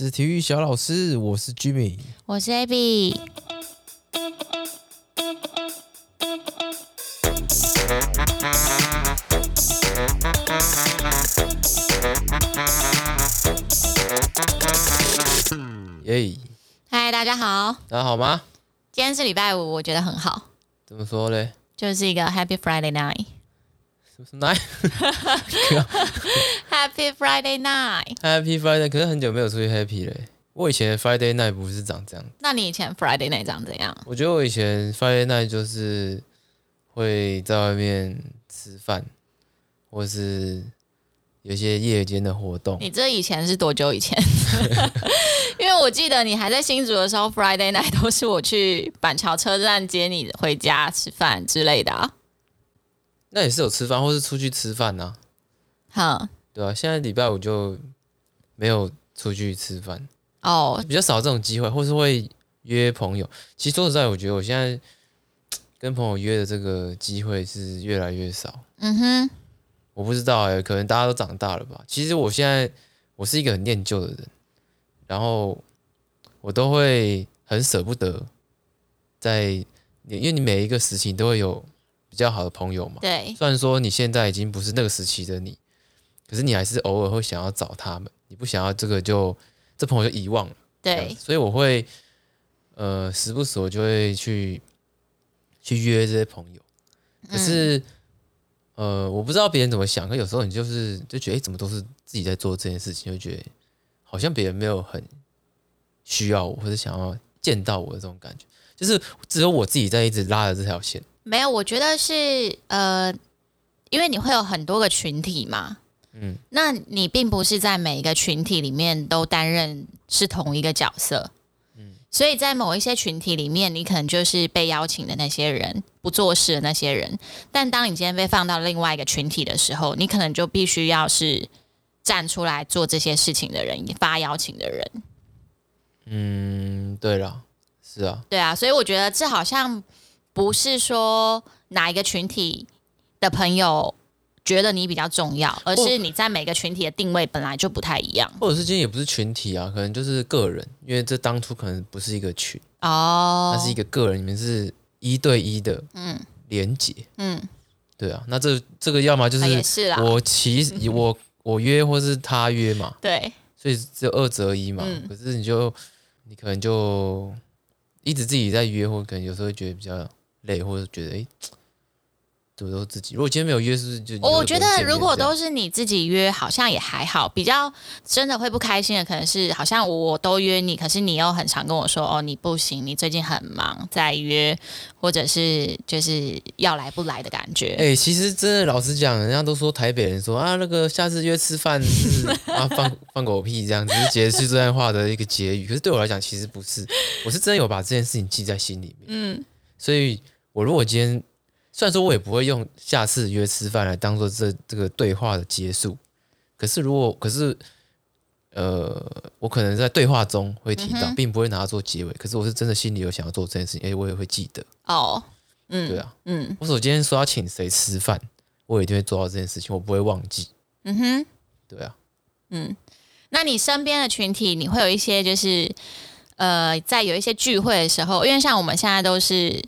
这是体育小老师，我是 Jimmy，我是 Abby。耶！嗨，大家好，大家好吗？今天是礼拜五，我觉得很好。怎么说嘞？就是一个 Happy Friday Night。什么 night？Happy Friday Night。Happy Friday，可是很久没有出去 Happy 嘞。我以前 Friday Night 不是长这样。那你以前 Friday Night 长怎样？我觉得我以前 Friday Night 就是会在外面吃饭，或是有些夜间的活动。你这以前是多久以前？因为我记得你还在新竹的时候，Friday Night 都是我去板桥车站接你回家吃饭之类的啊。那也是有吃饭，或是出去吃饭呐。好，对啊，现在礼拜五就没有出去吃饭哦，比较少这种机会，或是会约朋友。其实说实在，我觉得我现在跟朋友约的这个机会是越来越少。嗯哼，我不知道哎、欸，可能大家都长大了吧。其实我现在我是一个很念旧的人，然后我都会很舍不得在，因为你每一个事情都会有。比较好的朋友嘛，对。虽然说你现在已经不是那个时期的你，可是你还是偶尔会想要找他们。你不想要这个就这朋友就遗忘了，对。所以我会呃时不时我就会去去约这些朋友。可是、嗯、呃我不知道别人怎么想，可有时候你就是就觉得哎怎么都是自己在做这件事情，就觉得好像别人没有很需要我或者想要见到我的这种感觉，就是只有我自己在一直拉着这条线。没有，我觉得是呃，因为你会有很多个群体嘛，嗯，那你并不是在每一个群体里面都担任是同一个角色，嗯，所以在某一些群体里面，你可能就是被邀请的那些人，不做事的那些人，但当你今天被放到另外一个群体的时候，你可能就必须要是站出来做这些事情的人，发邀请的人，嗯，对了，是啊，对啊，所以我觉得这好像。不是说哪一个群体的朋友觉得你比较重要，而是你在每个群体的定位本来就不太一样，或者是今天也不是群体啊，可能就是个人，因为这当初可能不是一个群哦，它是一个个人，你们是一对一的嗯。连接嗯，对啊，那这这个要么就是我其实 我我约或是他约嘛，对，所以只有二择一嘛，可是你就你可能就一直自己在约，或可能有时候觉得比较。累，或者觉得哎，怎么、都自己。如果今天没有约，是不是就？我觉得如果都是你自己约，好像也还好。比较真的会不开心的，可能是好像我都约你，可是你又很常跟我说哦，你不行，你最近很忙，再约，或者是就是要来不来的感觉。哎、欸，其实真的老实讲，人家都说台北人说啊，那个下次约吃饭是啊放放狗屁这样，只是结束这段话的一个结语。可是对我来讲，其实不是，我是真的有把这件事情记在心里面。嗯。所以，我如果今天，虽然说我也不会用下次约吃饭来当做这这个对话的结束，可是如果，可是，呃，我可能在对话中会提到，并不会拿它做结尾。可是我是真的心里有想要做这件事情，哎，我也会记得。哦，嗯，对啊，嗯，我说我今天说要请谁吃饭，我一定会做到这件事情，我不会忘记。嗯哼，对啊，嗯，那你身边的群体，你会有一些就是。呃，在有一些聚会的时候，因为像我们现在都是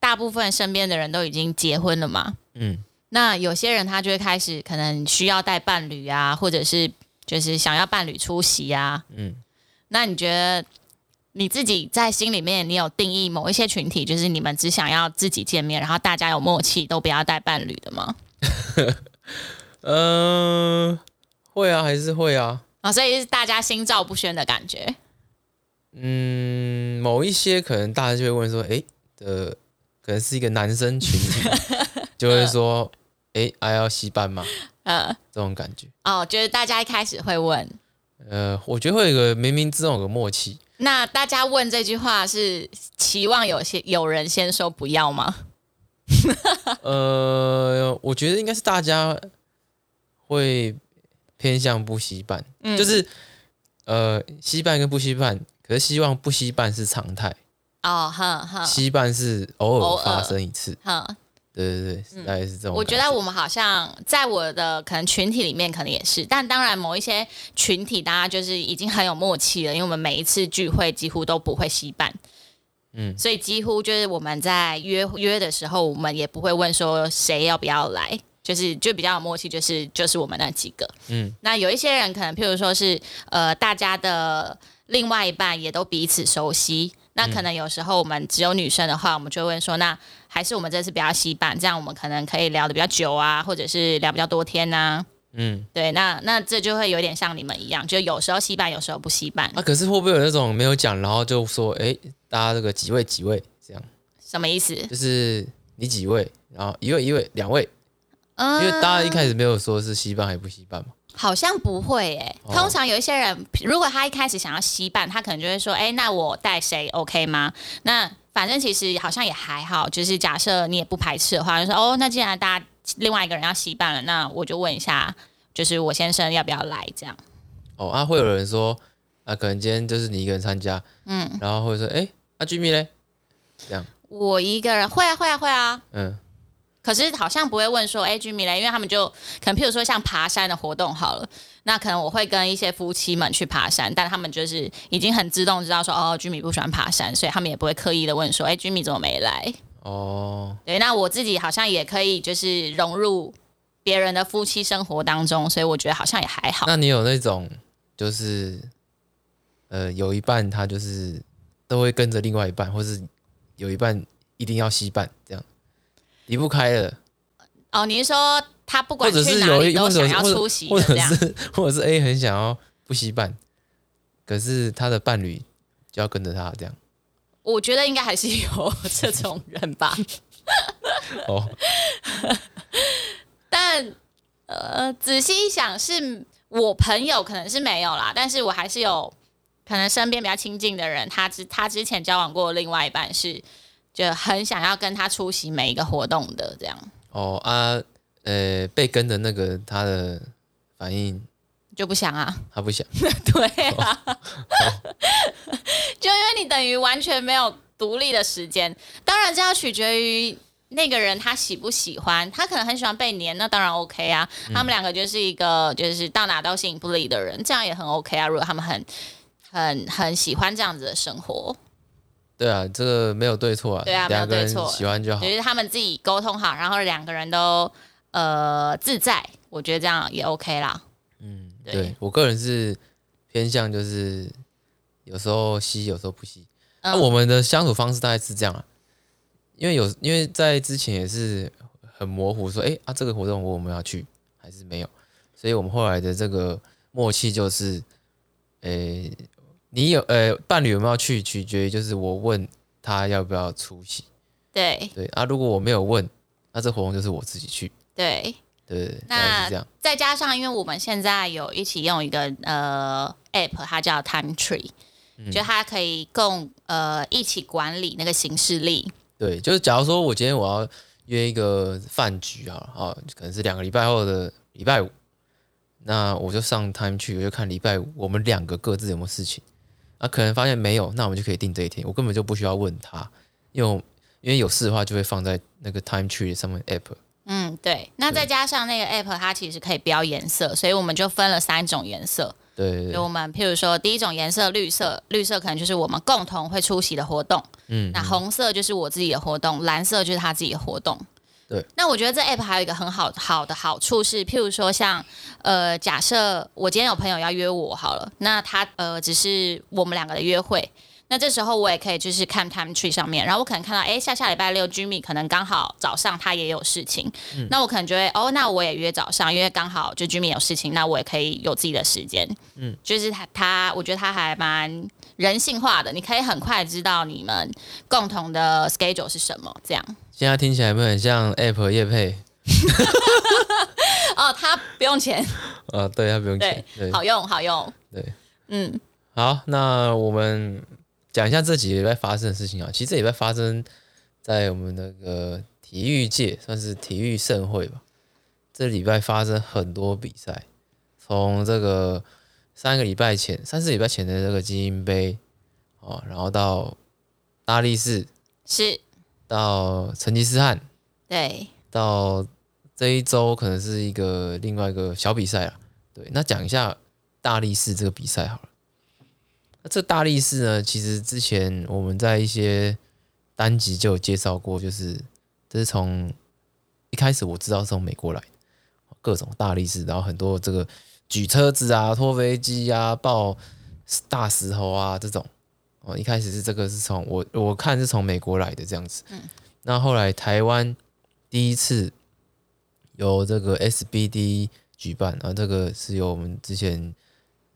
大部分身边的人都已经结婚了嘛，嗯，那有些人他就会开始可能需要带伴侣啊，或者是就是想要伴侣出席啊，嗯，那你觉得你自己在心里面，你有定义某一些群体，就是你们只想要自己见面，然后大家有默契，都不要带伴侣的吗？嗯、呃，会啊，还是会啊，啊、哦，所以是大家心照不宣的感觉。嗯，某一些可能大家就会问说，哎，的可能是一个男生群体，就会说，哎，还要携伴吗？嗯，这种感觉。哦，就是大家一开始会问。呃，我觉得会有个冥冥之中有个默契。那大家问这句话是期望有些有人先说不要吗？呃，我觉得应该是大家会偏向不惜办，嗯、就是呃，惜办跟不惜办。可是希望不惜办是常态哦，哈哈，携伴是偶尔发生一次，哈，对对对，大概是这种、嗯。我觉得我们好像在我的可能群体里面，可能也是，但当然某一些群体，大家就是已经很有默契了，因为我们每一次聚会几乎都不会携伴，嗯，所以几乎就是我们在约约的时候，我们也不会问说谁要不要来，就是就比较有默契，就是就是我们那几个，嗯，那有一些人可能譬如说是呃，大家的另外一半也都彼此熟悉。那可能有时候我们只有女生的话，我们就会问说，那还是我们这次比较携伴，这样我们可能可以聊的比较久啊，或者是聊比较多天呐、啊。嗯，对，那那这就会有点像你们一样，就有时候携伴，有时候不携伴。啊，可是会不会有那种没有讲，然后就说，哎，大家这个几位几位这样？什么意思？就是你几位，然后一位一位两位，嗯，因为大家一开始没有说是携伴还是不携伴嘛。好像不会诶、欸，通常有一些人，如果他一开始想要吸伴，他可能就会说，哎，那我带谁，OK 吗？那反正其实好像也还好，就是假设你也不排斥的话，就说，哦，那既然大家另外一个人要吸伴了，那我就问一下，就是我先生要不要来这样。哦，啊，会有人说，啊，可能今天就是你一个人参加，嗯，然后会说，哎，那 Jimmy 嘞？这样，我一个人会啊，会啊，会啊，嗯。可是好像不会问说，哎，Jimmy 来，因为他们就可能譬如说像爬山的活动好了，那可能我会跟一些夫妻们去爬山，但他们就是已经很自动知道说，哦，Jimmy 不喜欢爬山，所以他们也不会刻意的问说，哎，Jimmy 怎么没来？哦，对，那我自己好像也可以就是融入别人的夫妻生活当中，所以我觉得好像也还好。那你有那种就是呃，有一半他就是都会跟着另外一半，或是有一半一定要惜伴这样？离不开了哦，你是说他不管去哪里都想要出席，或者是 或者是 A 很想要不携伴，可是他的伴侣就要跟着他这样。我觉得应该还是有这种人吧。哦，但呃，仔细一想，是我朋友可能是没有啦，但是我还是有可能身边比较亲近的人，他之他之前交往过另外一半是。就很想要跟他出席每一个活动的这样。哦啊，呃，被跟的那个他的反应就不想啊，他不想。对啊，就因为你等于完全没有独立的时间。当然这要取决于那个人他喜不喜欢，他可能很喜欢被黏，那当然 OK 啊。嗯、他们两个就是一个就是到哪都形影不离的人，这样也很 OK 啊。如果他们很很很喜欢这样子的生活。对啊，这个没有对错啊，对啊，没有对错，喜欢就好。就是他们自己沟通好，然后两个人都呃自在，我觉得这样也 OK 啦。嗯，对，对我个人是偏向就是有时候吸，有时候不吸。那、嗯啊、我们的相处方式大概是这样啊，因为有因为在之前也是很模糊说，说哎啊这个活动我们要去还是没有，所以我们后来的这个默契就是，诶。你有呃伴侣有没有去，取决于就是我问他要不要出席。对对啊，如果我没有问，那这活动就是我自己去。对对，对那是这样。再加上，因为我们现在有一起用一个呃 app，它叫 Time Tree，就它可以共呃一起管理那个行事历。对，就是假如说我今天我要约一个饭局啊，啊，可能是两个礼拜后的礼拜五，那我就上 Time Tree，我就看礼拜五我们两个各自有没有事情。那、啊、可能发现没有，那我们就可以定这一天。我根本就不需要问他，因为因为有事的话就会放在那个 Time Tree 上面 App。嗯，对。那再加上那个 App，它其实可以标颜色，所以我们就分了三种颜色。对，对，对。就我们譬如说，第一种颜色绿色，绿色可能就是我们共同会出席的活动。嗯。那红色就是我自己的活动，蓝色就是他自己的活动。对，那我觉得这 app 还有一个很好好的好处是，譬如说像呃，假设我今天有朋友要约我好了，那他呃只是我们两个的约会，那这时候我也可以就是看 time tree 上面，然后我可能看到哎下下礼拜六 Jimmy 可能刚好早上他也有事情，嗯、那我可能就会哦，那我也约早上，因为刚好就 Jimmy 有事情，那我也可以有自己的时间，嗯，就是他他我觉得他还蛮人性化的，你可以很快知道你们共同的 schedule 是什么，这样。现在听起来有没有很像 App 业配？哦，他不用钱。呃、哦，对，他不用钱，对，好用，好用。对，嗯，好，那我们讲一下这几个礼拜发生的事情啊。其实这礼拜发生在我们那个体育界，算是体育盛会吧。这礼拜发生很多比赛，从这个三个礼拜前、三四礼拜前的这个精英杯哦，然后到大力士是。到成吉思汗，对，到这一周可能是一个另外一个小比赛啊。对，那讲一下大力士这个比赛好了。那这大力士呢，其实之前我们在一些单集就有介绍过，就是这是从一开始我知道是从美国来的，各种大力士，然后很多这个举车子啊、拖飞机啊、抱大石头啊这种。哦，一开始是这个是从我我看是从美国来的这样子。嗯。那后来台湾第一次由这个 SBD 举办，啊，这个是由我们之前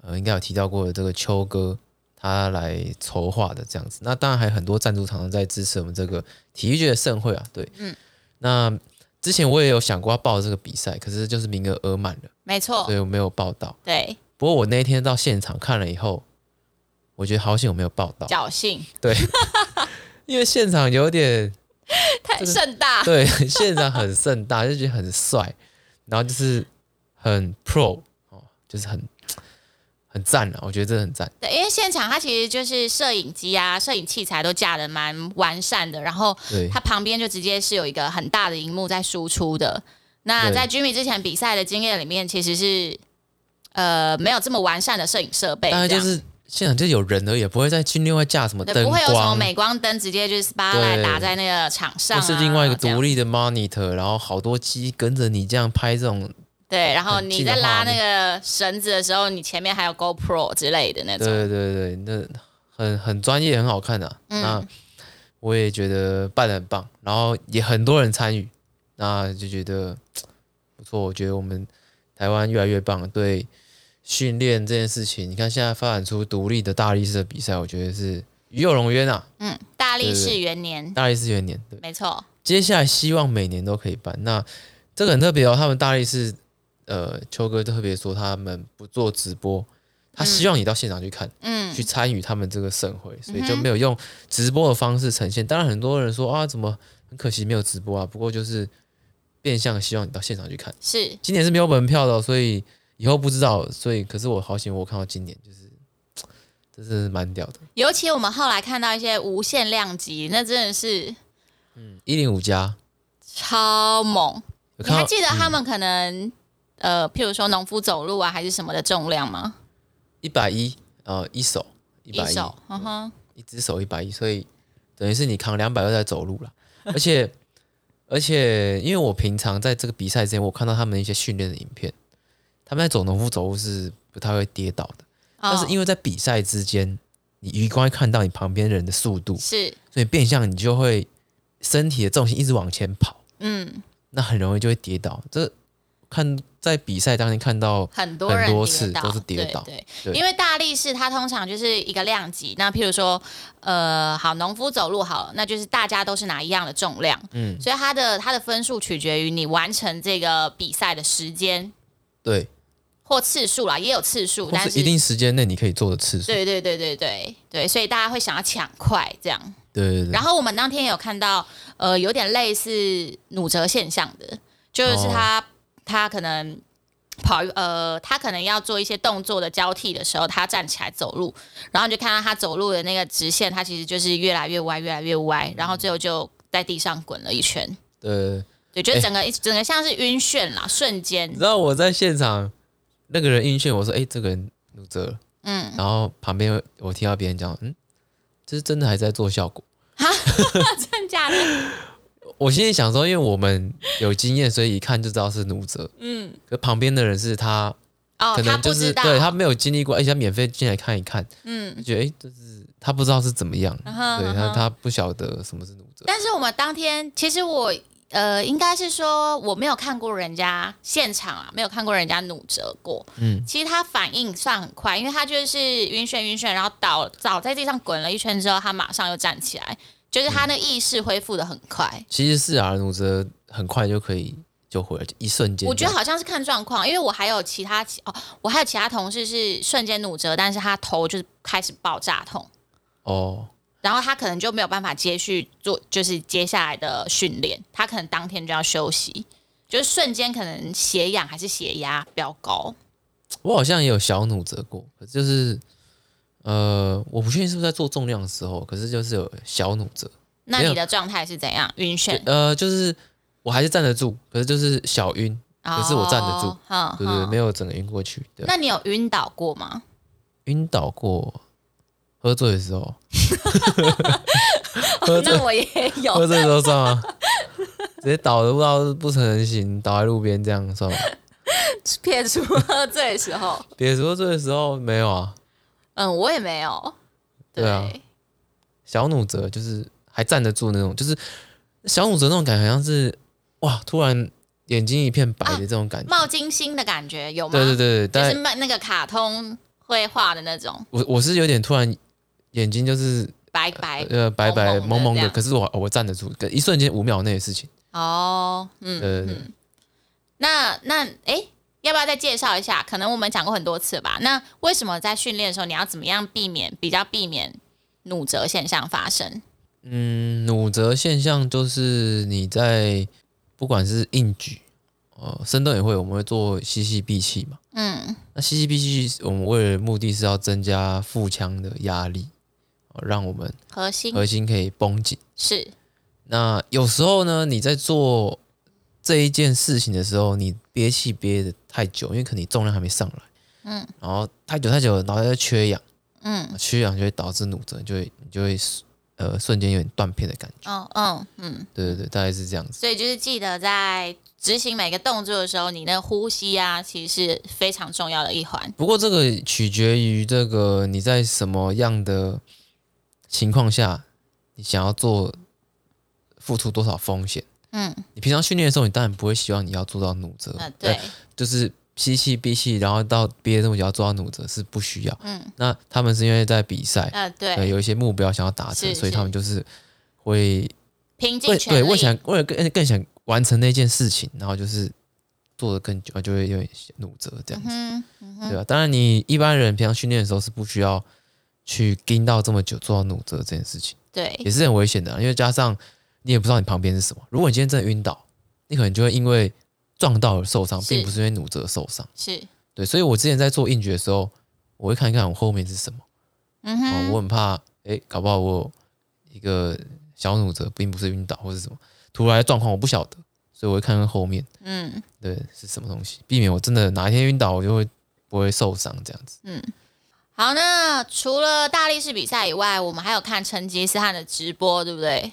呃应该有提到过的这个秋哥。他来筹划的这样子，那当然还有很多赞助厂商在支持我们这个体育界的盛会啊。对，嗯，那之前我也有想过要报这个比赛，可是就是名额额满了，没错，所以我没有报到。对，不过我那一天到现场看了以后，我觉得好险我没有报到，侥幸。对，因为现场有点 太盛大，对，现场很盛大，就觉得很帅，然后就是很 pro 哦，就是很。很赞啊，我觉得这很赞。对，因为现场它其实就是摄影机啊、摄影器材都架的蛮完善的，然后它旁边就直接是有一个很大的荧幕在输出的。那在 Jimmy 之前比赛的经验里面，其实是呃没有这么完善的摄影设备。当然就是现场就有人而已，不会再去另外架什么灯光，不会有什么镁光灯直接就是 spotlight 打在那个场上，啊，是另外一个独立的 monitor，然后好多机跟着你这样拍这种。对，然后你在拉那个绳子的时候，你前面还有 GoPro 之类的那种。对对对，那很很专业，很好看的、啊。嗯、那我也觉得办的很棒，然后也很多人参与，那就觉得不错。我觉得我们台湾越来越棒，对训练这件事情，你看现在发展出独立的大力士的比赛，我觉得是与有荣焉啊。嗯，大力士元年，大力士元年，对，没错。接下来希望每年都可以办。那这个很特别哦，他们大力士。呃，秋哥特别说他们不做直播，他希望你到现场去看，嗯，去参与他们这个盛会，所以就没有用直播的方式呈现。当然，很多人说啊，怎么很可惜没有直播啊？不过就是变相希望你到现场去看。是，今年是没有门票的，所以以后不知道。所以，可是我好险，我看到今年就是，这是蛮屌的。尤其我们后来看到一些无限量级，那真的是，嗯，一零五加超猛。你还记得他们可能？呃，譬如说农夫走路啊，还是什么的重量吗？一百一，呃，一手一百一，嗯哼，一只手一百一，所以等于是你扛两百二在走路了。而且而且，因为我平常在这个比赛之前，我看到他们一些训练的影片，他们在走农夫走路是不太会跌倒的。哦、但是因为在比赛之间，你余光会看到你旁边人的速度，是，所以变相你就会身体的重心一直往前跑，嗯，那很容易就会跌倒。这看在比赛当天看到很多人多次都是跌倒，对，对，对，因为大力士它通常就是一个量级。那譬如说，呃，好，农夫走路好了，那就是大家都是拿一样的重量，嗯，所以它的它的分数取决于你完成这个比赛的时间，对，或次数啦，也有次数，但是一定时间内你可以做的次数，对对对对对对，所以大家会想要抢快这样，对，对，对。然后我们当天有看到，呃，有点类似努折现象的，就是他。哦他可能跑呃，他可能要做一些动作的交替的时候，他站起来走路，然后就看到他走路的那个直线，他其实就是越来越歪，越来越歪，然后最后就在地上滚了一圈。对对，就整个、欸、整个像是晕眩啦，瞬间。你知道我在现场，那个人晕眩，我说：“哎、欸，这个人努责了。”嗯，然后旁边我听到别人讲：“嗯，这是真的还在做效果？”哈，真的假的？我心里想说，因为我们有经验，所以一看就知道是努责。嗯，可旁边的人是他，哦，可能就是他对他没有经历过，而且他免费进来看一看，嗯，就觉得哎，这是他不知道是怎么样，嗯、对他他不晓得什么是努责。但是我们当天，其实我呃，应该是说我没有看过人家现场啊，没有看过人家努折过。嗯，其实他反应算很快，因为他就是晕眩晕眩，然后倒倒在地上滚了一圈之后，他马上又站起来。就是他那意识恢复的很快，嗯、其实是啊，努折很快就可以就回来，一瞬间。我觉得好像是看状况，因为我还有其他哦，我还有其他同事是瞬间努折，但是他头就是开始爆炸痛哦，然后他可能就没有办法接续做，就是接下来的训练，他可能当天就要休息，就是瞬间可能血氧还是血压比较高。我好像也有小努折过，就是。呃，我不确定是不是在做重量的时候，可是就是有小努责。那你的状态是怎样？晕眩？呃，就是我还是站得住，可是就是小晕，可是我站得住，哦、对，对对，没有整个晕过去。对，那你有晕倒过吗？晕倒过，喝醉的时候。喝醉、哦、那我也有。喝醉的时候算吗？直接倒的不知道不成人形，倒在路边这样算吗？撇除喝醉的时候，撇除喝醉的时候没有啊。嗯，我也没有。对，对啊，小努泽就是还站得住那种，就是小努泽那种感觉，好像是哇，突然眼睛一片白的这种感觉，啊、冒金星的感觉有吗？对对对，就是那个卡通绘画的那种。我我是有点突然眼睛就是白白呃白白蒙蒙的，的可是我我站得住，一瞬间五秒内的事情。哦，嗯，对对对。嗯、那那哎。要不要再介绍一下？可能我们讲过很多次吧。那为什么在训练的时候，你要怎么样避免比较避免努折现象发生？嗯，努折现象就是你在不管是硬举，呃，深蹲也会，我们会做吸气闭气嘛。嗯，那吸气闭气，我们为了目的是要增加腹腔的压力，让我们核心核心可以绷紧。是。那有时候呢，你在做这一件事情的时候，你憋气憋的太久，因为可能你重量还没上来，嗯，然后太久太久，脑袋缺氧，嗯，缺氧就会导致努责，就会你就会呃瞬间有点断片的感觉，哦，嗯嗯，对对对，大概是这样子。所以就是记得在执行每个动作的时候，你那呼吸啊，其实是非常重要的一环。不过这个取决于这个你在什么样的情况下，你想要做，付出多少风险。嗯，你平常训练的时候，你当然不会希望你要做到努责，呃，对，就是吸气闭气，然后到憋这么久要做到努责是不需要。嗯，那他们是因为在比赛，呃，对，呃，有一些目标想要达成，所以他们就是会拼尽全力，对，为想为了更更想完成那件事情，然后就是做的更久，就会有点努责这样子，嗯嗯、对吧？当然，你一般人平常训练的时候是不需要去盯到这么久做到努责这件事情，对，也是很危险的，因为加上。你也不知道你旁边是什么。如果你今天真的晕倒，你可能就会因为撞到而受伤，并不是因为努折受伤。是对，所以我之前在做硬举的时候，我会看一看我后面是什么。嗯哼，我很怕，哎，搞不好我一个小努折，并不是晕倒或是什么突然状况，我不晓得，所以我会看看后面。嗯，对，是什么东西，避免我真的哪一天晕倒，我就会不会受伤这样子。嗯，好，那除了大力士比赛以外，我们还有看成吉思汗的直播，对不对？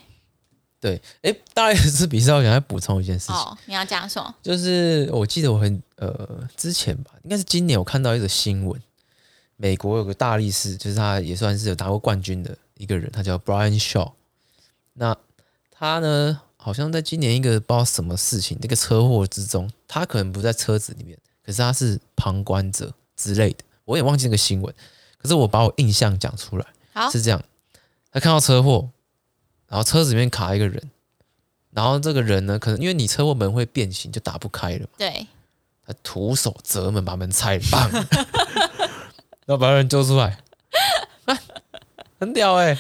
对，哎，大力士比赛，我想再补充一件事情。哦，你要讲什么？就是我记得我很呃之前吧，应该是今年，我看到一个新闻，美国有个大力士，就是他也算是有拿过冠军的一个人，他叫 Brian Shaw。那他呢，好像在今年一个不知道什么事情，那个车祸之中，他可能不在车子里面，可是他是旁观者之类的，我也忘记那个新闻。可是我把我印象讲出来，好，是这样，他看到车祸。然后车子里面卡一个人，然后这个人呢，可能因为你车祸门会变形，就打不开了。对，他徒手折门，把门拆了，棒，然后把人救出来，啊、很屌哎、欸！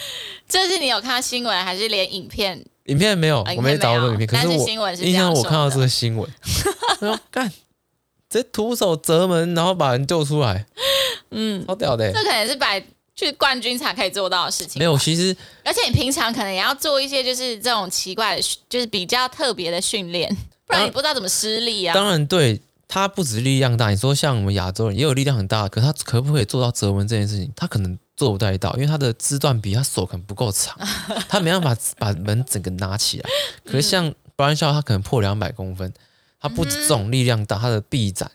这是你有看到新闻，还是连影片？影片没有，我没找到影片。可是我是新闻是印象我看到这个新闻，然后 干，直接徒手折门，然后把人救出来，嗯，好屌的、欸。这可能是把。去冠军才可以做到的事情。没有，其实而且你平常可能也要做一些就是这种奇怪的，就是比较特别的训练，不然你不知道怎么施力啊。当然，对他不止力量大，你说像我们亚洲人也有力量很大，可他可不可以做到折门这件事情？他可能做不太到，因为他的肢段比他手可能不够长，他没办法把门整个拿起来。可是像 Brian Shaw 他可能破两百公分，他不止这种力量大，他的臂展、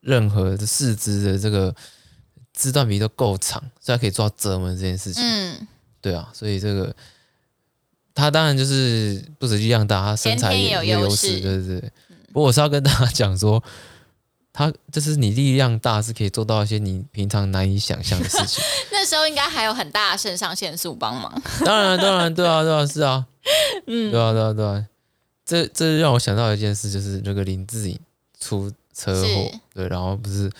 任何的四肢的这个。肢段比都够长，所以他可以做到折门这件事情。嗯，对啊，所以这个他当然就是不止力量大，他身材也有优势，对对对。不过我是要跟大家讲说，他就是你力量大是可以做到一些你平常难以想象的事情。那时候应该还有很大的肾上腺素帮忙。当然，当然，对啊，对啊，是啊，嗯，对啊，对啊，对啊。这这让我想到一件事，就是那个林志颖出车祸，对，然后不是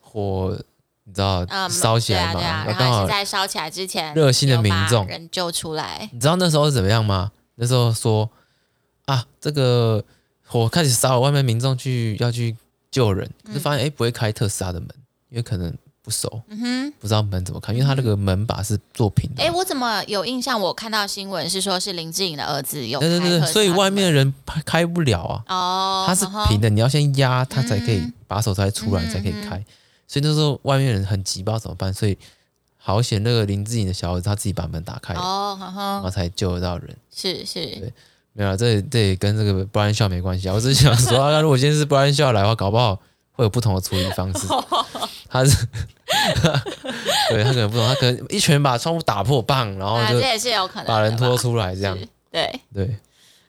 火。你知道烧起来吗？然后在烧起来之前，热心的民众人救出来。你知道那时候是怎么样吗？那时候说啊，这个火开始烧，外面民众去要去救人，可是发现哎、嗯，不会开特斯拉的门，因为可能不熟，嗯哼，不知道门怎么开，因为他那个门把是做平的。哎，我怎么有印象？我看到新闻是说，是林志颖的儿子有。对对对，所以外面的人开不了啊。哦，它是平的，你要先压它才可以把手才出来才可以开。所以那时候外面人很急，不知道怎么办。所以好险，那个林志颖的小儿子他自己把门打开，哦，然后才救得到人。是是，对，没有，这这也跟这个不然笑没关系啊。我只是想说，啊，如果今天是不然笑来的话，搞不好会有不同的处理方式。他是，对他可能不懂，他可能一拳把窗户打破，棒，然后就这也是有可能把人拖出来这样。对对，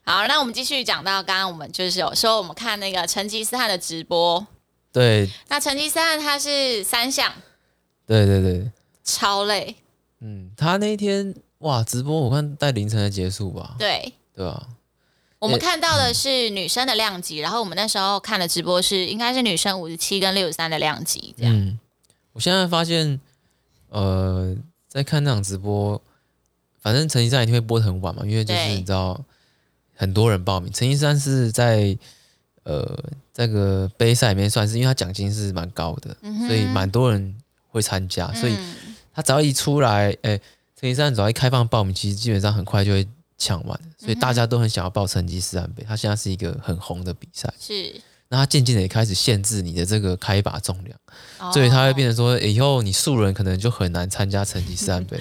好，那我们继续讲到刚刚我们就是有说我们看那个成吉思汗的直播。对，那成吉思汗他是三项，对对对，超累。嗯，他那天哇，直播我看在凌晨才结束吧？对，对啊。我们看到的是女生的量级，嗯、然后我们那时候看的直播是应该是女生五十七跟六十三的量级这样。嗯，我现在发现，呃，在看那场直播，反正成吉思汗一定会播得很晚嘛，因为就是你知道很多人报名。成吉思汗是在呃这个杯赛里面算是，因为他奖金是蛮高的，嗯、所以蛮多人会参加，所以他只要一出来，哎，成吉思汗只要一开放报名，其实基本上很快就会。抢完，所以大家都很想要报成吉思汗杯。他现在是一个很红的比赛，是。那他渐渐的也开始限制你的这个开把重量，哦、所以他会变成说，以后你素人可能就很难参加成吉思汗杯。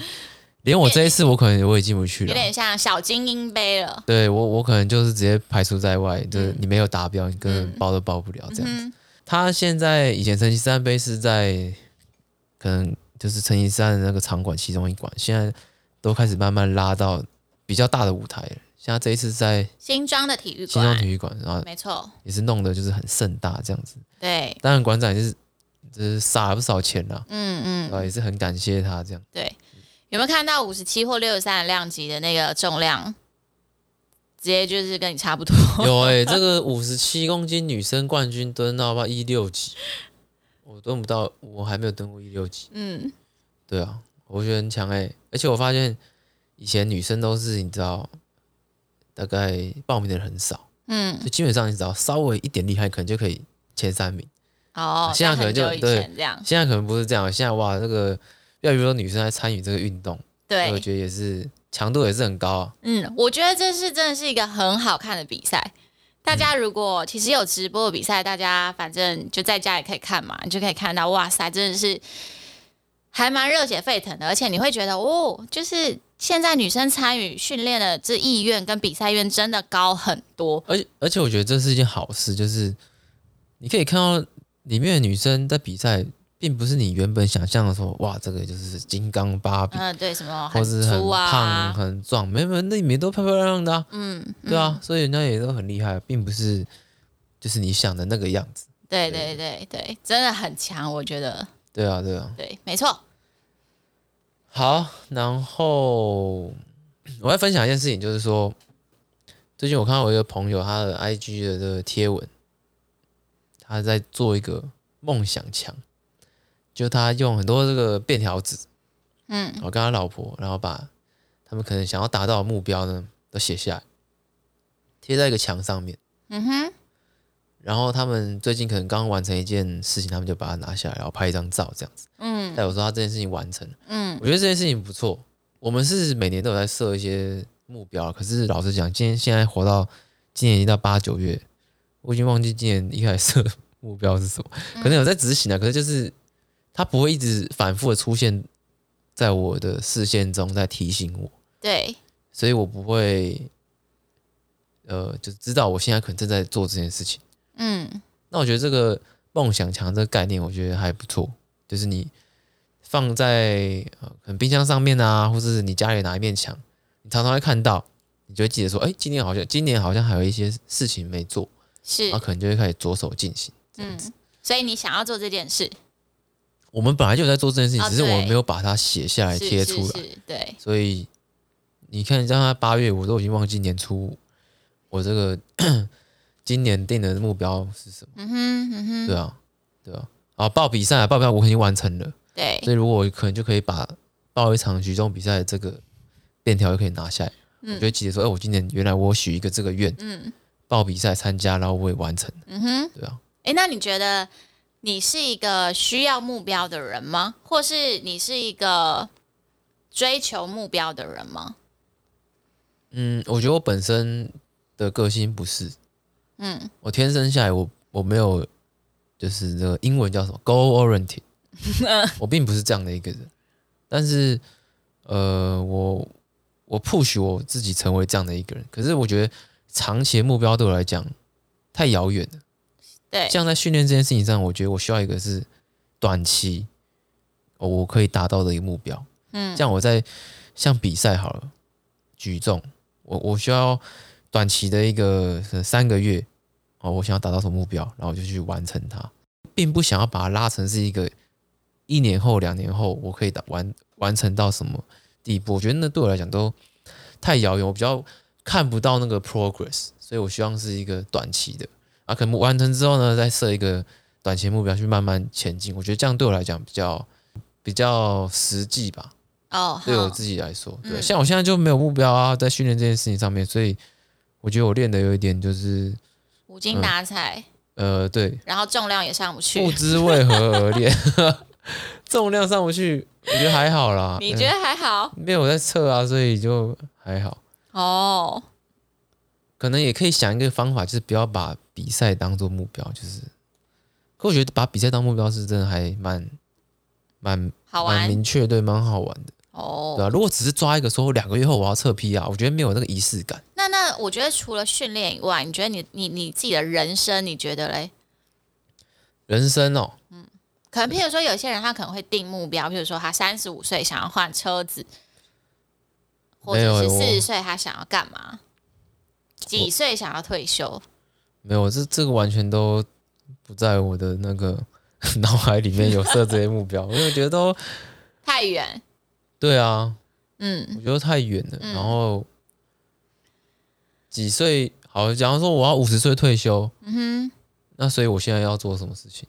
连我这一次，我可能我也进不去了，有点像小精英杯了。对我，我可能就是直接排除在外，就是你没有达标，你根本报都报不了这样子。嗯、他现在以前成吉思汗杯是在可能就是成吉思汗的那个场馆其中一馆，现在都开始慢慢拉到。比较大的舞台了，像这一次在新庄的体育馆，新庄体育馆，然后没错，也是弄的就是很盛大这样子。对，当然馆长也是，就是撒了不少钱了。嗯嗯，也是很感谢他这样。对，有没有看到五十七或六十三的量级的那个重量，直接就是跟你差不多？有哎、欸，这个五十七公斤女生冠军蹲到吧一六级，我蹲不到，我还没有蹲过一六级。嗯，对啊，我觉得很强哎、欸，而且我发现。以前女生都是你知道，大概报名的人很少，嗯，就基本上你只要稍微一点厉害，可能就可以前三名。哦，现在可能就对现在可能不是这样。现在哇，这个要比如说女生来参与这个运动，对，我觉得也是强度也是很高啊。嗯，我觉得这是真的是一个很好看的比赛。大家如果其实有直播的比赛，大家反正就在家也可以看嘛，你就可以看到哇塞，真的是还蛮热血沸腾的，而且你会觉得哦，就是。现在女生参与训练的这意愿跟比赛意愿真的高很多，而且而且我觉得这是一件好事，就是你可以看到里面的女生在比赛，并不是你原本想象的说，哇，这个就是金刚芭比，嗯，对，什么或是很胖很壮，没没，那里面都漂漂亮亮的，啊，嗯，对啊，所以人家也都很厉害，并不是就是你想的那个样子，对对对对，真的很强，我觉得，对啊对啊，对，没错。好，然后我要分享一件事情，就是说，最近我看到我一个朋友他的 IG 的这个贴文，他在做一个梦想墙，就他用很多这个便条纸，嗯，我跟他老婆，然后把他们可能想要达到的目标呢都写下来，贴在一个墙上面，嗯哼，然后他们最近可能刚刚完成一件事情，他们就把它拿下来，然后拍一张照，这样子。嗯，代表说他这件事情完成了。嗯，我觉得这件事情不错。我们是每年都有在设一些目标，可是老实讲，今天现在活到今年已经到八九月，我已经忘记今年一开始设的目标是什么。可能有在执行啊，可是就是他不会一直反复的出现在我的视线中，在提醒我。对，所以我不会呃，就知道我现在可能正在做这件事情。嗯，那我觉得这个梦想墙这个概念，我觉得还不错。就是你放在呃，可能冰箱上面啊，或者是你家里哪一面墙，你常常会看到，你就会记得说，哎、欸，今年好像今年好像还有一些事情没做，是，然后可能就会开始着手进行。嗯，所以你想要做这件事，我们本来就在做这件事情，哦、只是我们没有把它写下来贴出来。对，所以你看，像他八月，我都已经忘记年初我这个 今年定的目标是什么。嗯哼，嗯哼，对啊，对啊。啊，报比赛，报比赛，我已经完成了。对，所以如果我可能就可以把报一场举重比赛的这个便条就可以拿下来。嗯，我就记得说，哎，我今年原来我许一个这个愿，嗯，报比赛参加，然后我也完成。嗯哼，对啊。哎，那你觉得你是一个需要目标的人吗？或是你是一个追求目标的人吗？嗯，我觉得我本身的个性不是，嗯，我天生下来我我没有，就是这个英文叫什么 goal oriented，我并不是这样的一个人，但是呃，我我 push 我自己成为这样的一个人，可是我觉得长期的目标对我来讲太遥远了。对，像在训练这件事情上，我觉得我需要一个是短期，哦，我可以达到的一个目标。嗯，像我在像比赛好了，举重，我我需要短期的一个三个月，哦，我想要达到什么目标，然后我就去完成它，并不想要把它拉成是一个一年后、两年后我可以达完完成到什么地步。我觉得那对我来讲都太遥远，我比较看不到那个 progress，所以我希望是一个短期的。啊，可能完成之后呢，再设一个短期目标去慢慢前进。我觉得这样对我来讲比较比较实际吧。哦，对我自己来说，对，嗯、像我现在就没有目标啊，在训练这件事情上面，所以我觉得我练的有一点就是无精打采、嗯。呃，对。然后重量也上不去，不知为何而练，重量上不去，我觉得还好啦。你觉得还好？没有在测啊，所以就还好。哦。可能也可以想一个方法，就是不要把比赛当做目标，就是。可我觉得把比赛当目标是真的还蛮蛮好玩，蛮明确，对，蛮好玩的。哦，对啊，如果只是抓一个说两个月后我要测 P 啊我觉得没有那个仪式感。那那我觉得除了训练以外，你觉得你你你自己的人生，你觉得嘞？人生哦，嗯，可能譬如说有些人他可能会定目标，譬如说他三十五岁想要换车子，或者是四十岁他想要干嘛？几岁想要退休？没有，这这个完全都不在我的那个 脑海里面有设这些目标，因为我觉得都太远。对啊，嗯，我觉得太远了。嗯、然后几岁？好，假如说我要五十岁退休，嗯哼，那所以我现在要做什么事情？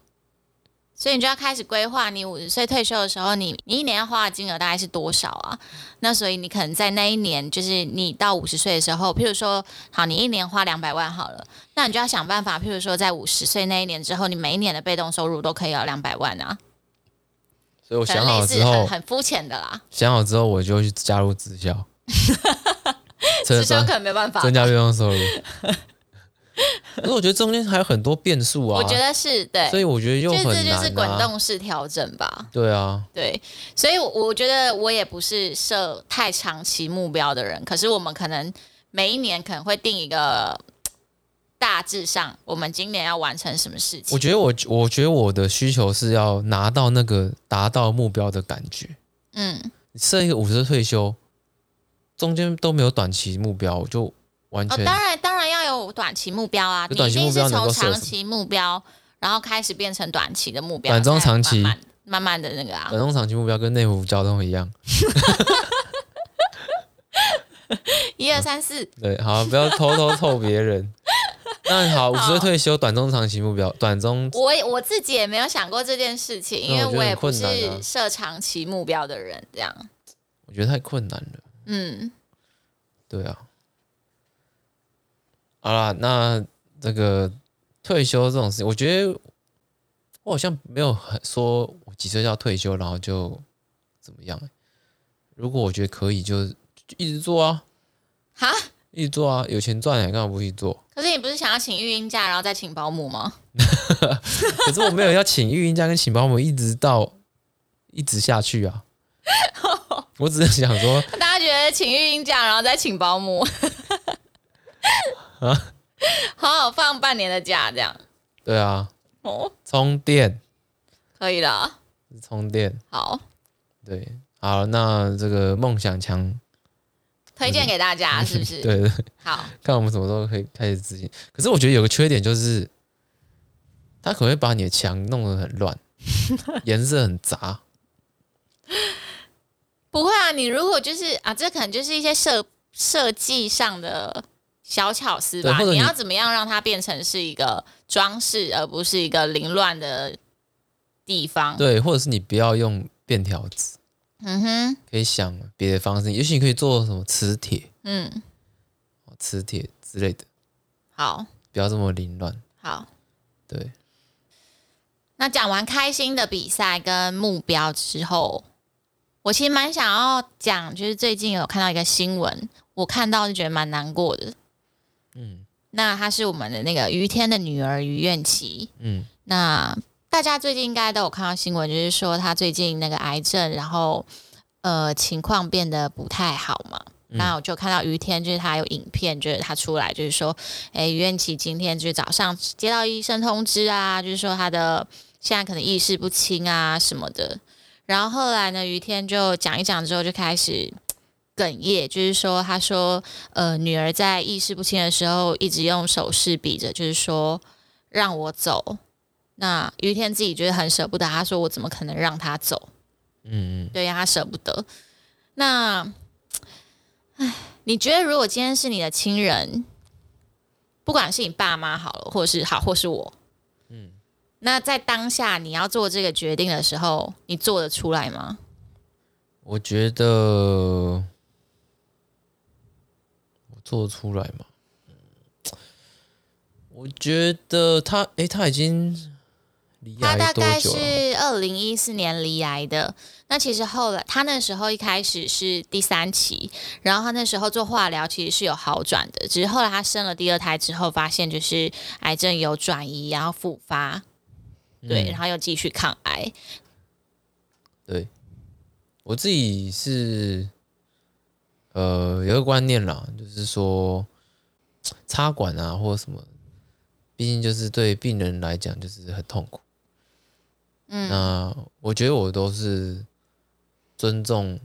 所以你就要开始规划，你五十岁退休的时候，你你一年要花的金额大概是多少啊？那所以你可能在那一年，就是你到五十岁的时候，譬如说，好，你一年花两百万好了，那你就要想办法，譬如说，在五十岁那一年之后，你每一年的被动收入都可以有两百万啊。所以我想好之后，很很肤浅的啦。想好之后，我就去加入直销，直销可能没办法增加被动收入。可是我觉得中间还有很多变数啊，我觉得是对，所以我觉得又很难、啊、这就是滚动式调整吧。对啊，对，所以我觉得我也不是设太长期目标的人，可是我们可能每一年可能会定一个大致上，我们今年要完成什么事情。我觉得我我觉得我的需求是要拿到那个达到目标的感觉。嗯，设一个五十岁退休，中间都没有短期目标，我就。完全哦，当然，当短期目标啊！你一定是从长期目标，然后开始变成短期的目标，短中长期，慢慢，的那个啊。短中长期目标跟内湖交通一样，一二三四。对，好，不要偷偷凑别人。那好，五十岁退休，短中长期目标，短中。我我自己也没有想过这件事情，因为我也不是设长期目标的人，这样。我觉得太困难了。嗯，对啊。好啦，那这个退休这种事情，我觉得我好像没有很说我几岁就要退休，然后就怎么样。如果我觉得可以就，就一直做啊，哈，一直做啊，有钱赚，干嘛不去做？可是你不是想要请育婴假，然后再请保姆吗？可是我没有要请育婴假跟请保姆，一直到一直下去啊。我只是想说，大家觉得请育婴假，然后再请保姆。啊，好好放半年的假，这样。对啊。哦。充电。可以了。充电。好。对，好，那这个梦想墙推荐给大家，是不是？对对。好。看我们什么时候可以开始执行。可是我觉得有个缺点就是，他可能会把你的墙弄得很乱，颜色很杂。不会啊，你如果就是啊，这可能就是一些设设计上的。小巧思吧，你，你要怎么样让它变成是一个装饰，而不是一个凌乱的地方？对，或者是你不要用便条纸，嗯哼，可以想别的方式，也许你可以做什么磁铁，嗯，磁铁之类的，好，不要这么凌乱。好，对，那讲完开心的比赛跟目标之后，我其实蛮想要讲，就是最近有看到一个新闻，我看到就觉得蛮难过的。嗯，那她是我们的那个于天的女儿于愿琪。嗯，那大家最近应该都有看到新闻，就是说她最近那个癌症，然后呃情况变得不太好嘛。那我就看到于天，就是他有影片，就是他出来，就是说，哎，于愿琪今天就是早上接到医生通知啊，就是说他的现在可能意识不清啊什么的。然后后来呢，于天就讲一讲之后就开始哽咽，就是说，他说，呃，女儿在意识不清的时候一直用手势比着，就是说让我走。那于天自己觉得很舍不得，他说我怎么可能让他走？嗯嗯，对呀，他舍不得。那。哎，你觉得如果今天是你的亲人，不管是你爸妈好了，或是好，或是我，嗯，那在当下你要做这个决定的时候，你做得出来吗？我觉得我做得出来吗？我觉得他，哎，他已经离。他大概是二零一四年离癌的，那其实后来他那时候一开始是第三期，然后他那时候做化疗其实是有好转的，只是后来他生了第二胎之后，发现就是癌症有转移，然后复发，对，然后又继续抗癌。对，我自己是呃有个观念啦，就是说插管啊或者什么，毕竟就是对病人来讲就是很痛苦。嗯，那我觉得我都是尊重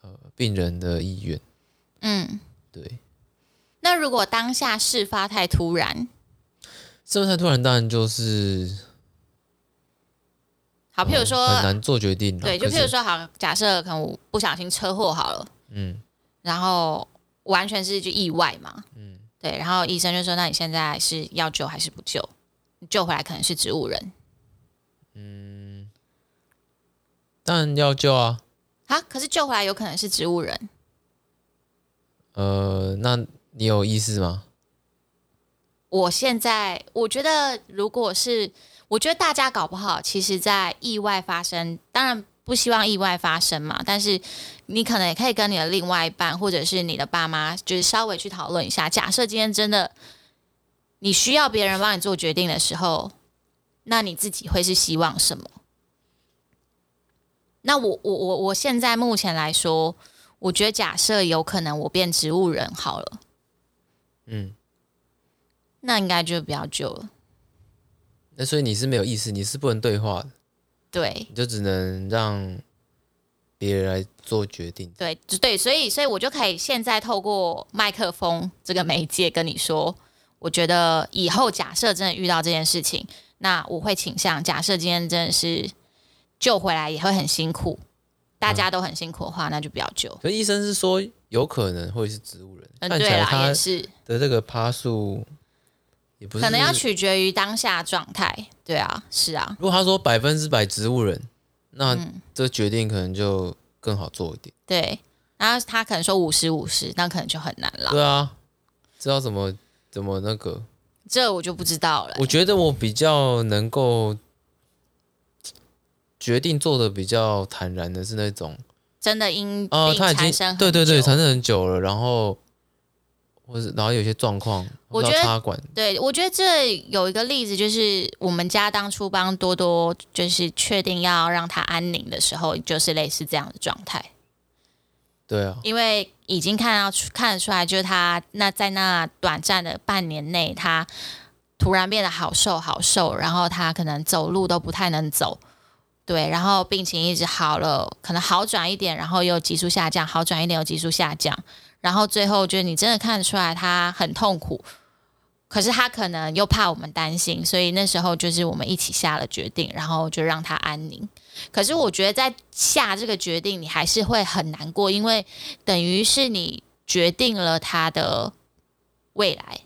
呃病人的意愿。嗯，对。那如果当下事发太突然，事发太突然，当然就是好，譬如说、呃、很难做决定。对，就譬如说，好，假设可能我不小心车祸好了，嗯，然后完全是就意外嘛，嗯，对，然后医生就说，那你现在是要救还是不救？救回来可能是植物人。嗯，当然要救啊！啊，可是救回来有可能是植物人。呃，那你有意思吗？我现在我觉得，如果是我觉得大家搞不好，其实，在意外发生，当然不希望意外发生嘛。但是你可能也可以跟你的另外一半，或者是你的爸妈，就是稍微去讨论一下。假设今天真的你需要别人帮你做决定的时候。那你自己会是希望什么？那我我我我现在目前来说，我觉得假设有可能我变植物人好了，嗯，那应该就比较久了。那所以你是没有意识，你是不能对话的，对，你就只能让别人来做决定。对，对，所以所以我就可以现在透过麦克风这个媒介跟你说，我觉得以后假设真的遇到这件事情。那我会倾向，假设今天真的是救回来也会很辛苦，大家都很辛苦的话，那就不要救。可医生是说有可能会是植物人，嗯，看起来他的这个趴数也不是，可能要取决于当下状态。对啊，是啊。如果他说百分之百植物人，那这决定可能就更好做一点。对，然后他可能说五十五十，那可能就很难了。对啊，知道怎么怎么那个。这我就不知道了。我觉得我比较能够决定做的比较坦然的是那种真的因哦，他已经对对对产生很久了，然后或者然后有些状况，我觉得插管。对，我觉得这有一个例子，就是我们家当初帮多多就是确定要让他安宁的时候，就是类似这样的状态。对啊，因为已经看到看得出来，就是他那在那短暂的半年内，他突然变得好瘦好瘦，然后他可能走路都不太能走，对，然后病情一直好了，可能好转一点，然后又急速下降，好转一点又急速下降，然后最后就是你真的看得出来他很痛苦。可是他可能又怕我们担心，所以那时候就是我们一起下了决定，然后就让他安宁。可是我觉得在下这个决定，你还是会很难过，因为等于是你决定了他的未来。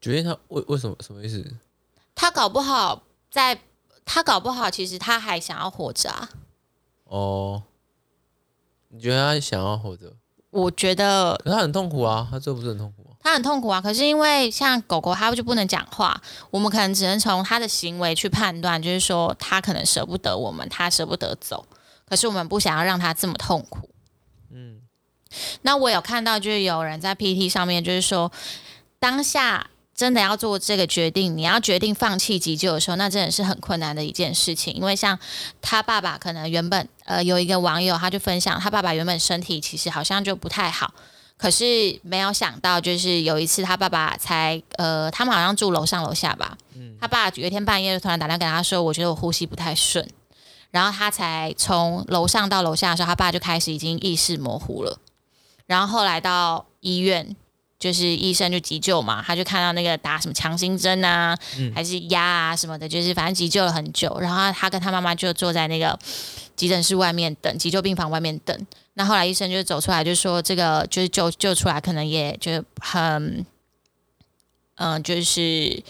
决定他为为什么？什么意思？他搞不好在，他搞不好其实他还想要活着啊。哦，你觉得他想要活着？我觉得，可他很痛苦啊，他这不是很痛苦吗？他很痛苦啊。可是因为像狗狗，它就不能讲话，我们可能只能从它的行为去判断，就是说它可能舍不得我们，它舍不得走。可是我们不想要让它这么痛苦。嗯，那我有看到，就是有人在 PT 上面，就是说当下。真的要做这个决定，你要决定放弃急救的时候，那真的是很困难的一件事情。因为像他爸爸，可能原本呃有一个网友，他就分享他爸爸原本身体其实好像就不太好，可是没有想到，就是有一次他爸爸才呃，他们好像住楼上楼下吧，他爸有一天半夜就突然打电话跟他说，我觉得我呼吸不太顺，然后他才从楼上到楼下的时候，他爸就开始已经意识模糊了，然后后来到医院。就是医生就急救嘛，他就看到那个打什么强心针啊，嗯、还是压啊什么的，就是反正急救了很久。然后他跟他妈妈就坐在那个急诊室外面等，急救病房外面等。那后来医生就走出来，就说这个就是救救出来，可能也就很，嗯、呃，就是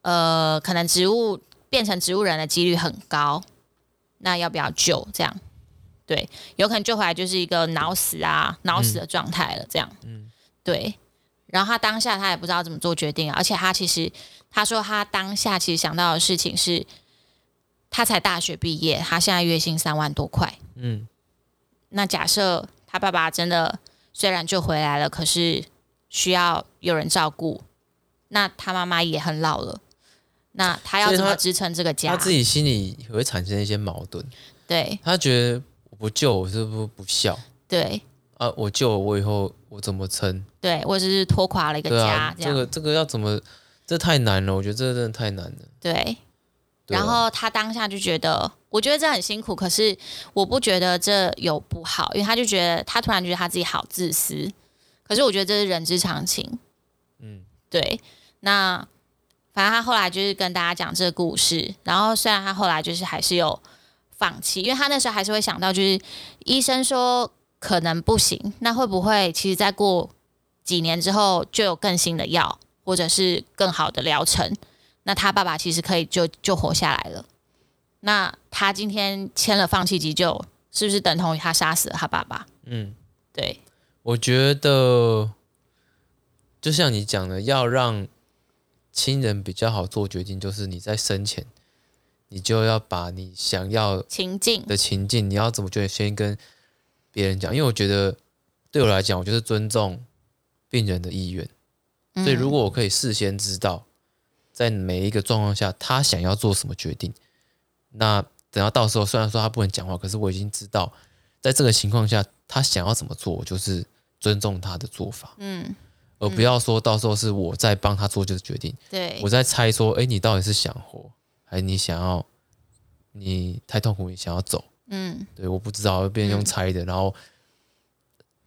呃，可能植物变成植物人的几率很高。那要不要救？这样对，有可能救回来就是一个脑死啊，脑死的状态了。这样，嗯，对。然后他当下他也不知道怎么做决定，而且他其实他说他当下其实想到的事情是，他才大学毕业，他现在月薪三万多块。嗯，那假设他爸爸真的虽然就回来了，可是需要有人照顾，那他妈妈也很老了，那他要怎么支撑这个家？他自己心里也会产生一些矛盾。对，他觉得我不救我是不是不孝？对。啊！我救我以后我怎么撑？对，或者是拖垮了一个家，啊、这个这个要怎么？这太难了，我觉得这真的太难了。对。对啊、然后他当下就觉得，我觉得这很辛苦，可是我不觉得这有不好，因为他就觉得他突然觉得他自己好自私。可是我觉得这是人之常情。嗯，对。那反正他后来就是跟大家讲这个故事，然后虽然他后来就是还是有放弃，因为他那时候还是会想到，就是医生说。可能不行，那会不会其实再过几年之后就有更新的药，或者是更好的疗程？那他爸爸其实可以就就活下来了。那他今天签了放弃急救，是不是等同于他杀死了他爸爸？嗯，对。我觉得就像你讲的，要让亲人比较好做决定，就是你在生前，你就要把你想要情境的情境，你要怎么决定，先跟。别人讲，因为我觉得对我来讲，我就是尊重病人的意愿。所以，如果我可以事先知道，在每一个状况下他想要做什么决定，那等到到时候，虽然说他不能讲话，可是我已经知道，在这个情况下他想要怎么做，我就是尊重他的做法。嗯，而不要说到时候是我在帮他做这个决定。对，我在猜说，哎，你到底是想活，还是你想要，你太痛苦，你想要走？嗯，对，我不知道会变成用猜的，嗯、然后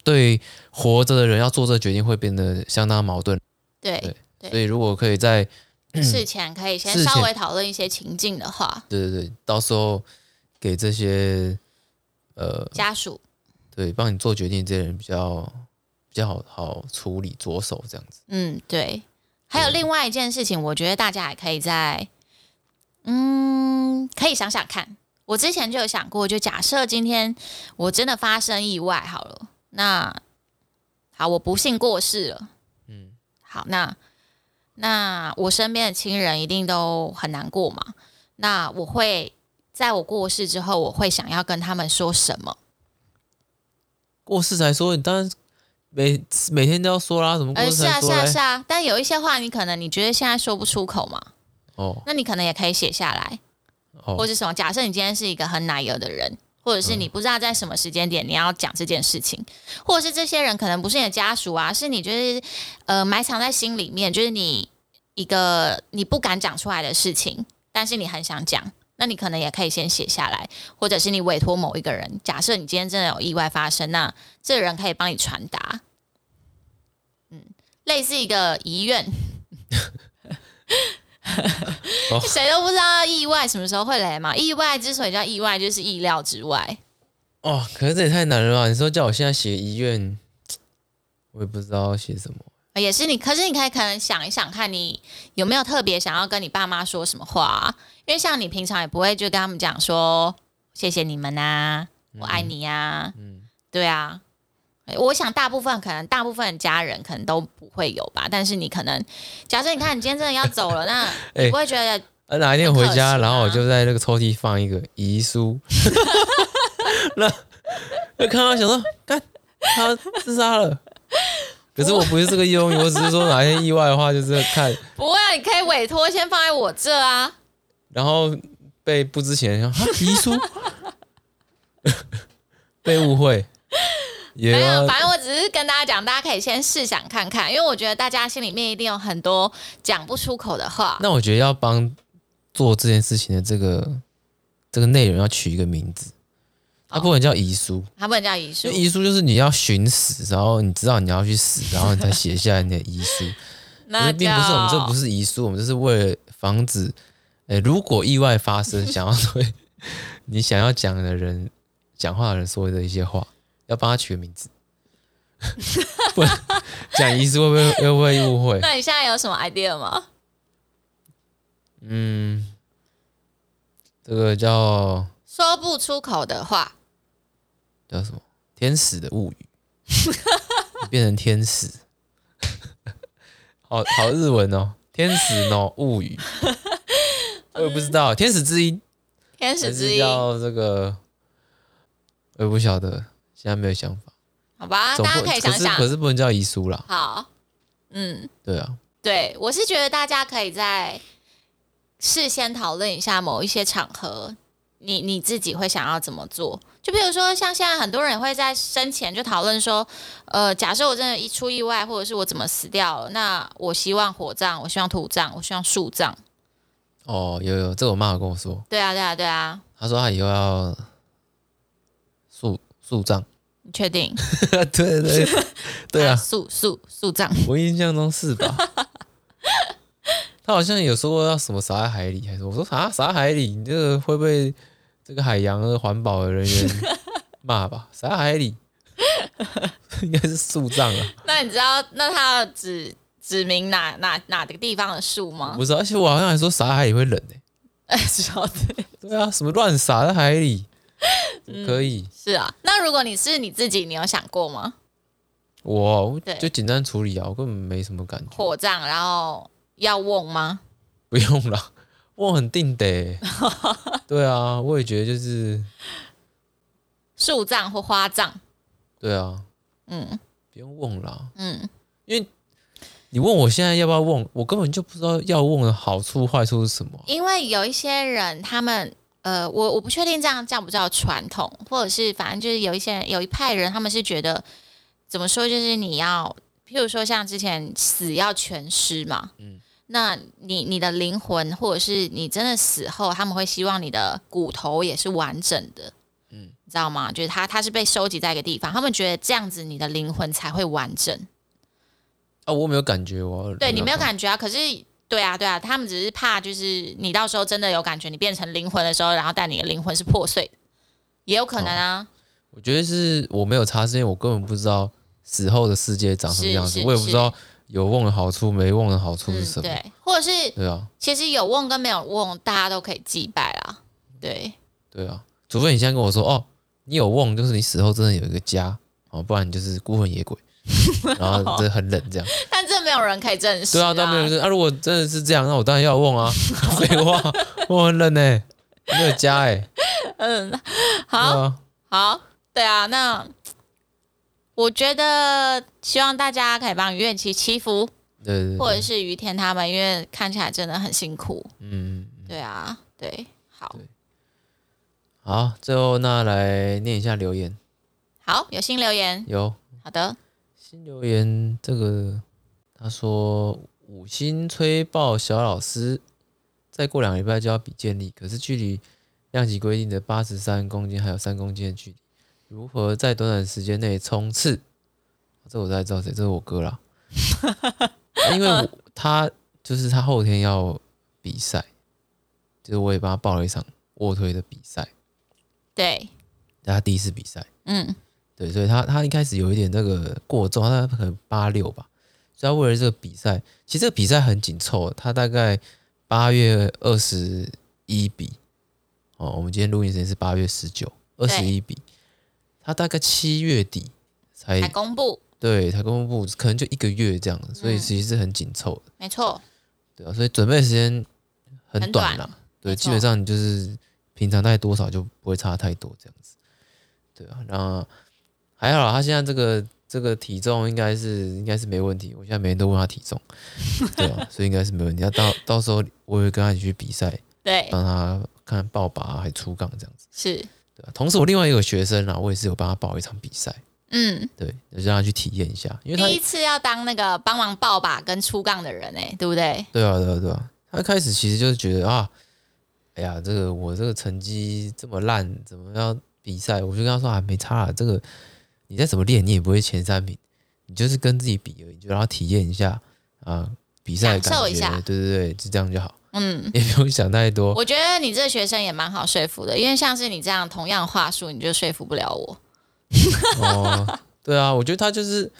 对活着的人要做这个决定会变得相当矛盾。对，对，对，所以如果可以在事前可以先稍微讨论一些情境的话，对对对，到时候给这些呃家属对帮你做决定这些人比较比较好好处理着手这样子。嗯，对。还有另外一件事情，我觉得大家也可以在嗯，可以想想看。我之前就有想过，就假设今天我真的发生意外好了，那好，我不幸过世了，嗯，好，那那我身边的亲人一定都很难过嘛。那我会在我过世之后，我会想要跟他们说什么？过世才说，你当然每每天都要说啦，什么过世才说？呃，是啊，是啊，是啊。但有一些话，你可能你觉得现在说不出口嘛，哦，那你可能也可以写下来。或者什么？假设你今天是一个很奶油的人，或者是你不知道在什么时间点你要讲这件事情，或者是这些人可能不是你的家属啊，是你就是呃埋藏在心里面，就是你一个你不敢讲出来的事情，但是你很想讲，那你可能也可以先写下来，或者是你委托某一个人。假设你今天真的有意外发生，那这个人可以帮你传达，嗯，类似一个遗愿。谁都不知道意外什么时候会来嘛？意外之所以叫意外，就是意料之外。哦，可是这也太难了吧？你说叫我现在写遗愿，我也不知道要写什么。也是你，可是你可以可能想一想，看你有没有特别想要跟你爸妈说什么话啊？因为像你平常也不会就跟他们讲说谢谢你们呐、啊，我爱你呀、啊，嗯，对啊，我想大部分可能大部分家人可能都不会有吧，但是你可能假设你看你今天真的要走了，那 你不会觉得？呃，哪一天回家，然后我就在那个抽屉放一个遗书，那就看到想说，看他自杀了。可是我不是这个用意，我只是说哪天意外的话，就是看。不会啊，你可以委托先放在我这啊。然后被不知情人说遗书，被误会。没有，反正我只是跟大家讲，大家可以先试想看看，因为我觉得大家心里面一定有很多讲不出口的话。那我觉得要帮做这件事情的这个这个内容要取一个名字，它不能叫遗书，它不能叫遗书。遗书就是你要寻死，然后你知道你要去死，然后你才写下来你的遗书。那并不是我们这不是遗书，我们这是为了防止，诶，如果意外发生，想要对你想要讲的人讲话的人说的一些话。要帮他取个名字，不然讲遗书会不会会不会误会？那你现在有什么 idea 吗？嗯，这个叫说不出口的话，叫什么？天使的物语，你变成天使，好好日文哦，天使の物语，我也不知道，天使之音，天使之音叫这个，我也不晓得。现在没有想法，好吧，大家可以想想。可是，不能叫遗书啦。好，嗯，对啊，对，我是觉得大家可以在事先讨论一下某一些场合，你你自己会想要怎么做？就比如说，像现在很多人会在生前就讨论说，呃，假设我真的一出意外，或者是我怎么死掉了，那我希望火葬，我希望土葬，我希望树葬。哦，有有，这我妈有跟我说。对啊，对啊，对啊。她说她以后要树树葬。你确定？对对 对啊，树树树葬，我印象中是吧？他好像有说过要什么撒在海里，还是我说啥撒海里？你这个会不会这个海洋的环保的人员骂吧？撒在海里，应该是树葬啊。那你知道那他要指指明哪哪哪个地方的树吗？不是，而且我好像还说撒海里会冷呢、欸。哎，晓得。对啊，什么乱撒在海里？可以、嗯、是啊，那如果你是你自己，你有想过吗？我就简单处理啊，我根本没什么感觉。火葬，然后要瓮吗？不用了，瓮很定的。对啊，我也觉得就是树葬或花葬。对啊，嗯，不用瓮了。嗯，因为你问我现在要不要问，我根本就不知道要问的好处坏处是什么。因为有一些人他们。呃，我我不确定这样这样不叫传统，或者是反正就是有一些人有一派人，他们是觉得怎么说，就是你要，譬如说像之前死要全尸嘛，嗯，那你你的灵魂或者是你真的死后，他们会希望你的骨头也是完整的，嗯，你知道吗？就是他他是被收集在一个地方，他们觉得这样子你的灵魂才会完整。啊，我没有感觉，我对你没有感觉啊，可是。对啊，对啊，他们只是怕，就是你到时候真的有感觉，你变成灵魂的时候，然后但你的灵魂是破碎的，也有可能啊。我觉得是我没有查，是因为我根本不知道死后的世界长什么样子，我也不知道有瓮的好处，没瓮的好处是什么。嗯、对，或者是对啊，其实有瓮跟没有瓮，大家都可以祭拜啊。对，对啊，除非你现在跟我说，哦，你有瓮，就是你死后真的有一个家，哦，不然你就是孤魂野鬼。然后这很冷，这样，但这没有人可以证实。对啊，但没有人证。啊，如果真的是这样，那我当然要问啊！废话，我很冷呢、欸，没有家哎、欸。嗯，好，啊好，对啊，那我觉得希望大家可以帮愿妻祈福，对，对，对，或者是于天他们，因为看起来真的很辛苦。嗯，对啊，对，好，好，最后那来念一下留言。好，有新留言，有，好的。新留言这个，他说五星吹爆小老师，再过两个礼拜就要比健力，可是距离量级规定的八十三公斤还有三公斤的距离，如何在短短时间内冲刺？这我才知道谁，这是我哥啦。因为我他就是他后天要比赛，就是我也帮他报了一场卧推的比赛，对，他第一次比赛，嗯。对，所以他他一开始有一点那个过重，他可能八六吧。所以他为了这个比赛，其实这个比赛很紧凑，他大概八月二十一比，哦，我们今天录音时间是八月十九，二十一比。他大概七月底才才公布，对，才公布，可能就一个月这样，所以其实是很紧凑的。没错，对啊，所以准备时间很短啦。短对，基本上你就是平常大概多少就不会差太多这样子。对啊，然后还好啦，他现在这个这个体重应该是应该是没问题。我现在每天都问他体重，对啊，所以应该是没问题。要到到时候我会跟他一起去比赛，对，让他看抱把还出杠这样子。是，对啊。同时，我另外一个学生啊，我也是有帮他报一场比赛。嗯，对，就让他去体验一下，因为他第一次要当那个帮忙抱把跟出杠的人哎，对不对？对啊，对啊，对啊。他一开始其实就是觉得啊，哎呀，这个我这个成绩这么烂，怎么要比赛？我就跟他说啊，没差啊，这个你再怎么练，你也不会前三名，你就是跟自己比而已，就让他体验一下啊，比赛感受一下，对对对，就这样就好。嗯，也不用想太多。我觉得你这学生也蛮好说服的，因为像是你这样同样话术，你就说服不了我。哦，对啊，我觉得他就是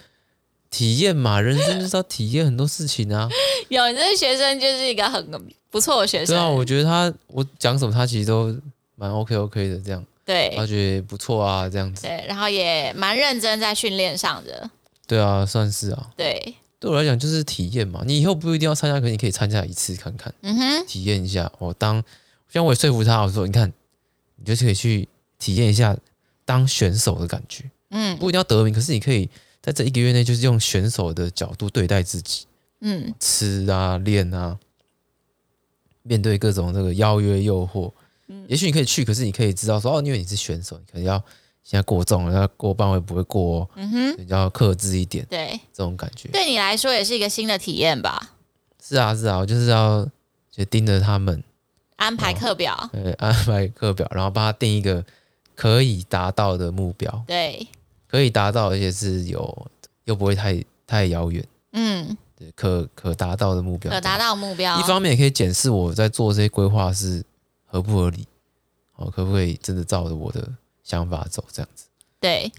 体验嘛，人生就是要体验很多事情啊。有，你这个学生就是一个很不错的学生。对啊，我觉得他我讲什么，他其实都蛮 OK OK 的，这样。对，他觉得不错啊，这样子。对，然后也蛮认真在训练上的。对啊，算是啊。对，对我来讲就是体验嘛。你以后不一定要参加，可你可以参加一次看看，嗯哼，体验一下。我当像我也说服他，我说你看，你就是可以去体验一下。当选手的感觉，嗯，不一定要得名，可是你可以在这一个月内，就是用选手的角度对待自己，嗯，吃啊，练啊，面对各种这个邀约诱惑，嗯，也许你可以去，可是你可以知道说，哦，因为你是选手，你可能要现在过重了，要过半会不会过哦，嗯哼，你要克制一点，对，这种感觉。对你来说也是一个新的体验吧？是啊，是啊，我就是要就盯着他们安排课表，对，安排课表，然后帮他定一个。可以达到的目标，对，可以达到，而且是有又不会太太遥远，嗯，对，可可达到的目标，可达到目标，一方面也可以检视我在做这些规划是合不合理，哦，可不可以真的照着我的想法走，这样子，对，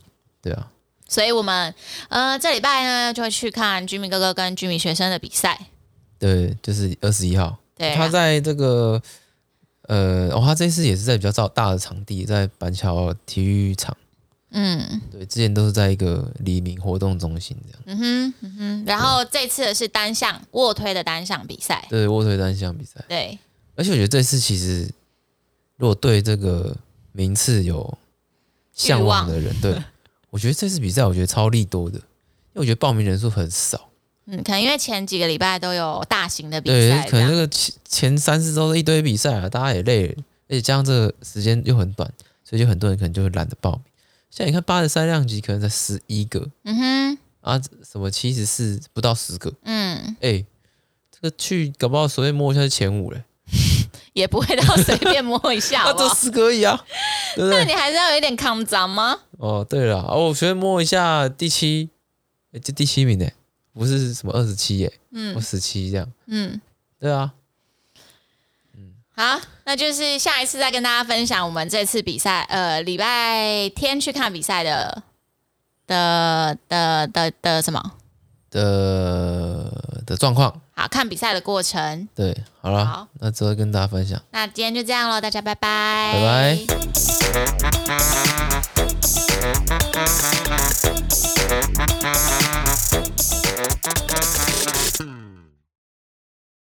对啊，所以我们呃这礼拜呢就会去看居民哥哥跟居民学生的比赛，对，就是二十一号，对，他在这个。呃，哦，他这次也是在比较大的场地，在板桥体育场。嗯，对，之前都是在一个黎明活动中心这样。嗯哼，嗯哼。然后这次的是单项卧推的单项比赛。对，卧推单项比赛。对。而且我觉得这次其实，如果对这个名次有向往的人，对，我觉得这次比赛我觉得超利多的，因为我觉得报名人数很少。嗯，可能因为前几个礼拜都有大型的比赛，对，可能这个前前三四周的一堆比赛啊，大家也累了，而且加上这个时间又很短，所以就很多人可能就会懒得报名。像你看八十三量级可能才十一个，嗯哼，啊，什么七十四不到十个，嗯，哎、欸，这个去搞不好随便摸一下是前五嘞，也不会到随便摸一下 好不好，那这十个而已啊，对对？那你还是要有一点抗脏吗？哦，对了，哦，我随便摸一下第七，哎、欸，这第七名呢？不是什么二十七耶，嗯，我十七这样，嗯，对啊，嗯，好，那就是下一次再跟大家分享我们这次比赛，呃，礼拜天去看比赛的的的的的什么？的的状况，好看比赛的过程，对，好了，那之后跟大家分享。那今天就这样了，大家拜拜，拜拜。